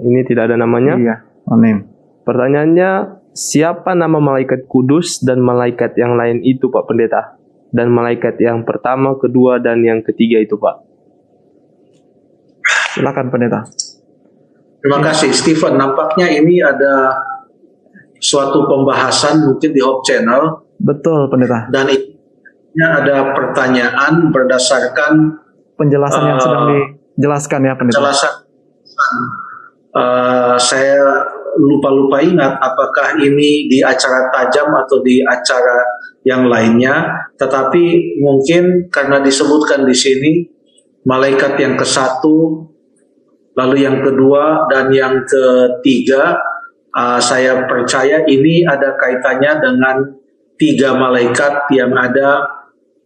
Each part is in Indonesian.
Ini tidak ada namanya. Iya. Amin. Pertanyaannya, siapa nama malaikat kudus dan malaikat yang lain itu Pak Pendeta? Dan malaikat yang pertama, kedua, dan yang ketiga itu Pak. Silakan Pendeta. Terima kasih Stephen. Nampaknya ini ada suatu pembahasan mungkin di Hope Channel Betul Pendeta. dan ini ada pertanyaan berdasarkan Penjelasan yang Eh, sedang dijelaskan ya Pendeta. penjelasan. Eh, saya lupa-lupa ingat apakah ini di acara tajam atau di acara yang lainnya, tetapi mungkin karena disebutkan di sini malaikat yang ke satu, lalu yang kedua dan yang ketiga, eh, saya percaya ini ada kaitannya dengan tiga malaikat yang ada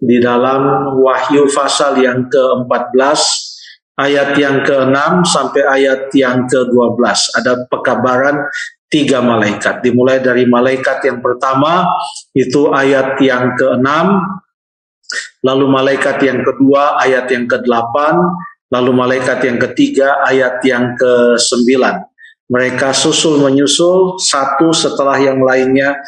di dalam Wahyu pasal yang ke-14 ayat yang ke-6 sampai ayat yang ke-12 ada pekabaran tiga malaikat. Dimulai dari malaikat yang pertama itu ayat yang ke-6 lalu malaikat yang kedua ayat yang ke-8 lalu malaikat yang ketiga ayat yang ke-9 mereka susul menyusul satu setelah yang lainnya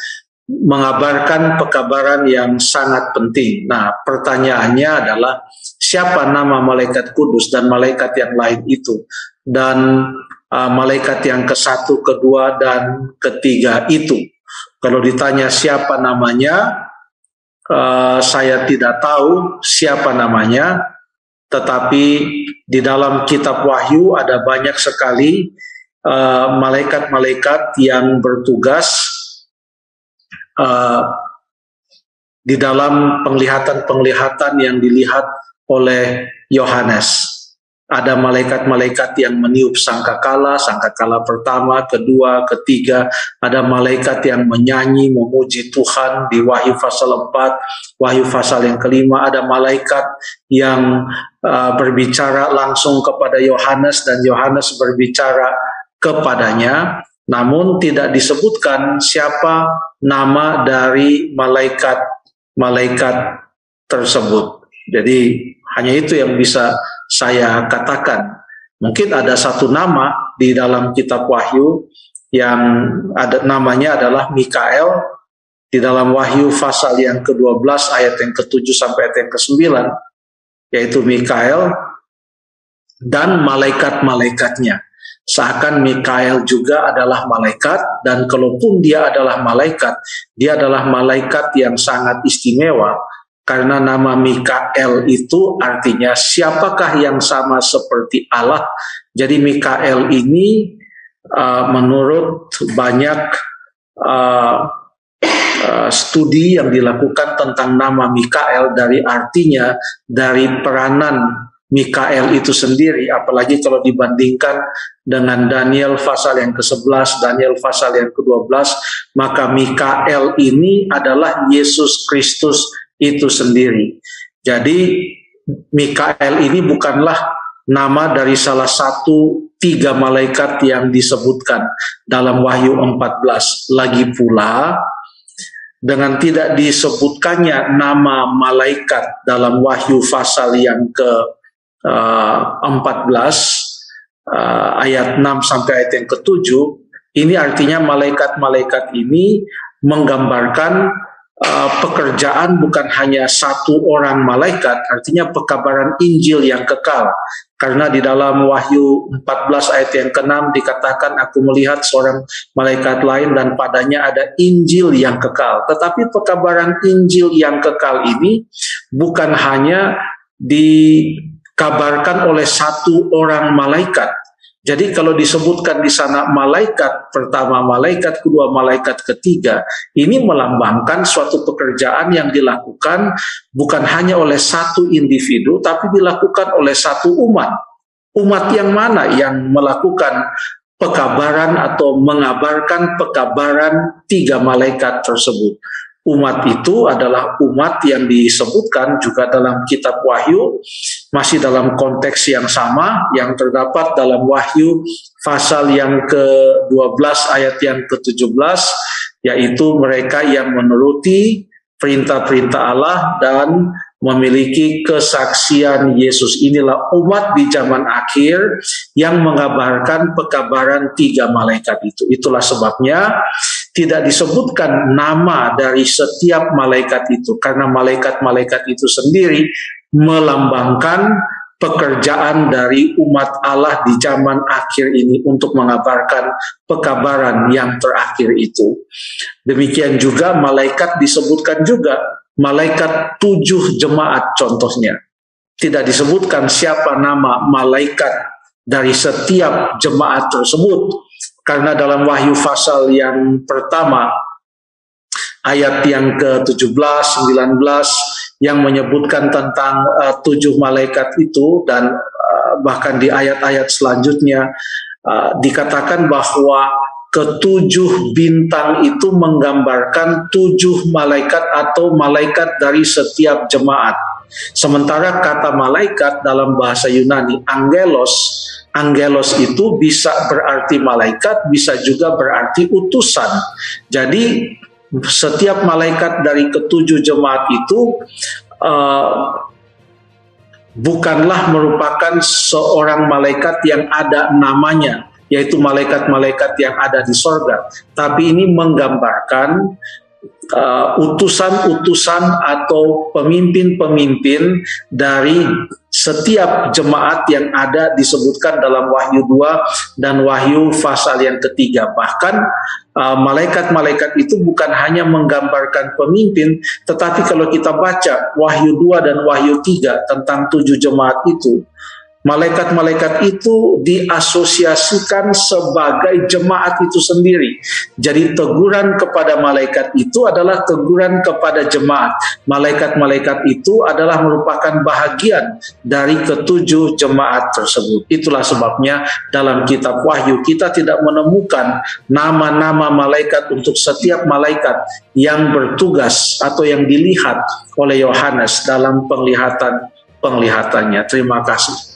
mengabarkan pekabaran yang sangat penting. Nah, pertanyaannya adalah siapa nama malaikat kudus dan malaikat yang lain itu? Dan uh, malaikat yang ke satu, kedua, dan ketiga itu. Kalau ditanya siapa namanya, uh, saya tidak tahu siapa namanya, tetapi di dalam kitab Wahyu ada banyak sekali uh, malaikat-malaikat yang bertugas uh, di dalam penglihatan-penglihatan yang dilihat oleh Yohanes. Ada malaikat-malaikat yang meniup sangkakala, sangkakala pertama, kedua, ketiga. Ada malaikat yang menyanyi, memuji Tuhan di Wahyu pasal 4, Wahyu pasal yang kelima. Ada malaikat yang uh, berbicara langsung kepada Yohanes dan Yohanes berbicara kepadanya. Namun tidak disebutkan siapa nama dari malaikat malaikat tersebut. Jadi hanya itu yang bisa saya katakan. Mungkin ada satu nama di dalam kitab Wahyu yang ada namanya adalah Mikael di dalam Wahyu pasal yang ke-12 ayat yang ke-7 sampai ayat yang ke-9 yaitu Mikael dan malaikat-malaikatnya. Seakan Mikael juga adalah malaikat dan kalaupun dia adalah malaikat, dia adalah malaikat yang sangat istimewa karena nama Mikael itu artinya siapakah yang sama seperti Allah. Jadi Mikael ini uh, menurut banyak uh, uh, studi yang dilakukan tentang nama Mikael dari artinya dari peranan Mikael itu sendiri, apalagi kalau dibandingkan dengan Daniel pasal yang ke-11, Daniel pasal yang ke-12, maka Mikael ini adalah Yesus Kristus itu sendiri. Jadi Mikael ini bukanlah nama dari salah satu tiga malaikat yang disebutkan dalam Wahyu 14. Lagi pula, dengan tidak disebutkannya nama malaikat dalam Wahyu pasal yang ke uh, 14 uh, ayat 6 sampai ayat yang ke-7 ini artinya malaikat-malaikat ini menggambarkan uh, pekerjaan bukan hanya satu orang malaikat artinya pekabaran Injil yang kekal karena di dalam Wahyu 14 ayat yang ke-6 dikatakan aku melihat seorang malaikat lain dan padanya ada Injil yang kekal tetapi pekabaran Injil yang kekal ini bukan hanya dikabarkan oleh satu orang malaikat. Jadi kalau disebutkan di sana malaikat pertama, malaikat kedua, malaikat ketiga, ini melambangkan suatu pekerjaan yang dilakukan bukan hanya oleh satu individu, tapi dilakukan oleh satu umat. Umat yang mana yang melakukan pekabaran atau mengabarkan pekabaran tiga malaikat tersebut? Umat itu adalah umat yang disebutkan juga dalam kitab Wahyu masih dalam konteks yang sama yang terdapat dalam Wahyu pasal yang ke-12 ayat yang ke-17 yaitu mereka yang menuruti perintah-perintah Allah dan memiliki kesaksian Yesus. Inilah umat di zaman akhir yang mengabarkan pekabaran tiga malaikat itu. Itulah sebabnya tidak disebutkan nama dari setiap malaikat itu karena malaikat-malaikat itu sendiri melambangkan pekerjaan dari umat Allah di zaman akhir ini untuk mengabarkan pekabaran yang terakhir itu. Demikian juga malaikat disebutkan juga malaikat tujuh jemaat contohnya. Tidak disebutkan siapa nama malaikat dari setiap jemaat tersebut. Karena dalam wahyu pasal yang pertama, ayat yang ke-17, 19, yang menyebutkan tentang uh, tujuh malaikat itu dan uh, bahkan di ayat-ayat selanjutnya uh, dikatakan bahwa ketujuh bintang itu menggambarkan tujuh malaikat atau malaikat dari setiap jemaat. Sementara kata malaikat dalam bahasa Yunani angelos, angelos itu bisa berarti malaikat, bisa juga berarti utusan. Jadi setiap malaikat dari ketujuh jemaat itu uh, bukanlah merupakan seorang malaikat yang ada namanya yaitu malaikat-malaikat yang ada di sorga. Tapi ini menggambarkan utusan-utusan uh, atau pemimpin-pemimpin dari setiap jemaat yang ada disebutkan dalam Wahyu 2 dan Wahyu pasal yang ketiga. Bahkan uh, malaikat-malaikat itu bukan hanya menggambarkan pemimpin, tetapi kalau kita baca Wahyu 2 dan Wahyu 3 tentang tujuh jemaat itu, Malaikat-malaikat itu diasosiasikan sebagai jemaat itu sendiri. Jadi teguran kepada malaikat itu adalah teguran kepada jemaat. Malaikat-malaikat itu adalah merupakan bahagian dari ketujuh jemaat tersebut. Itulah sebabnya dalam kitab Wahyu kita tidak menemukan nama-nama malaikat untuk setiap malaikat yang bertugas atau yang dilihat oleh Yohanes dalam penglihatan penglihatannya. Terima kasih.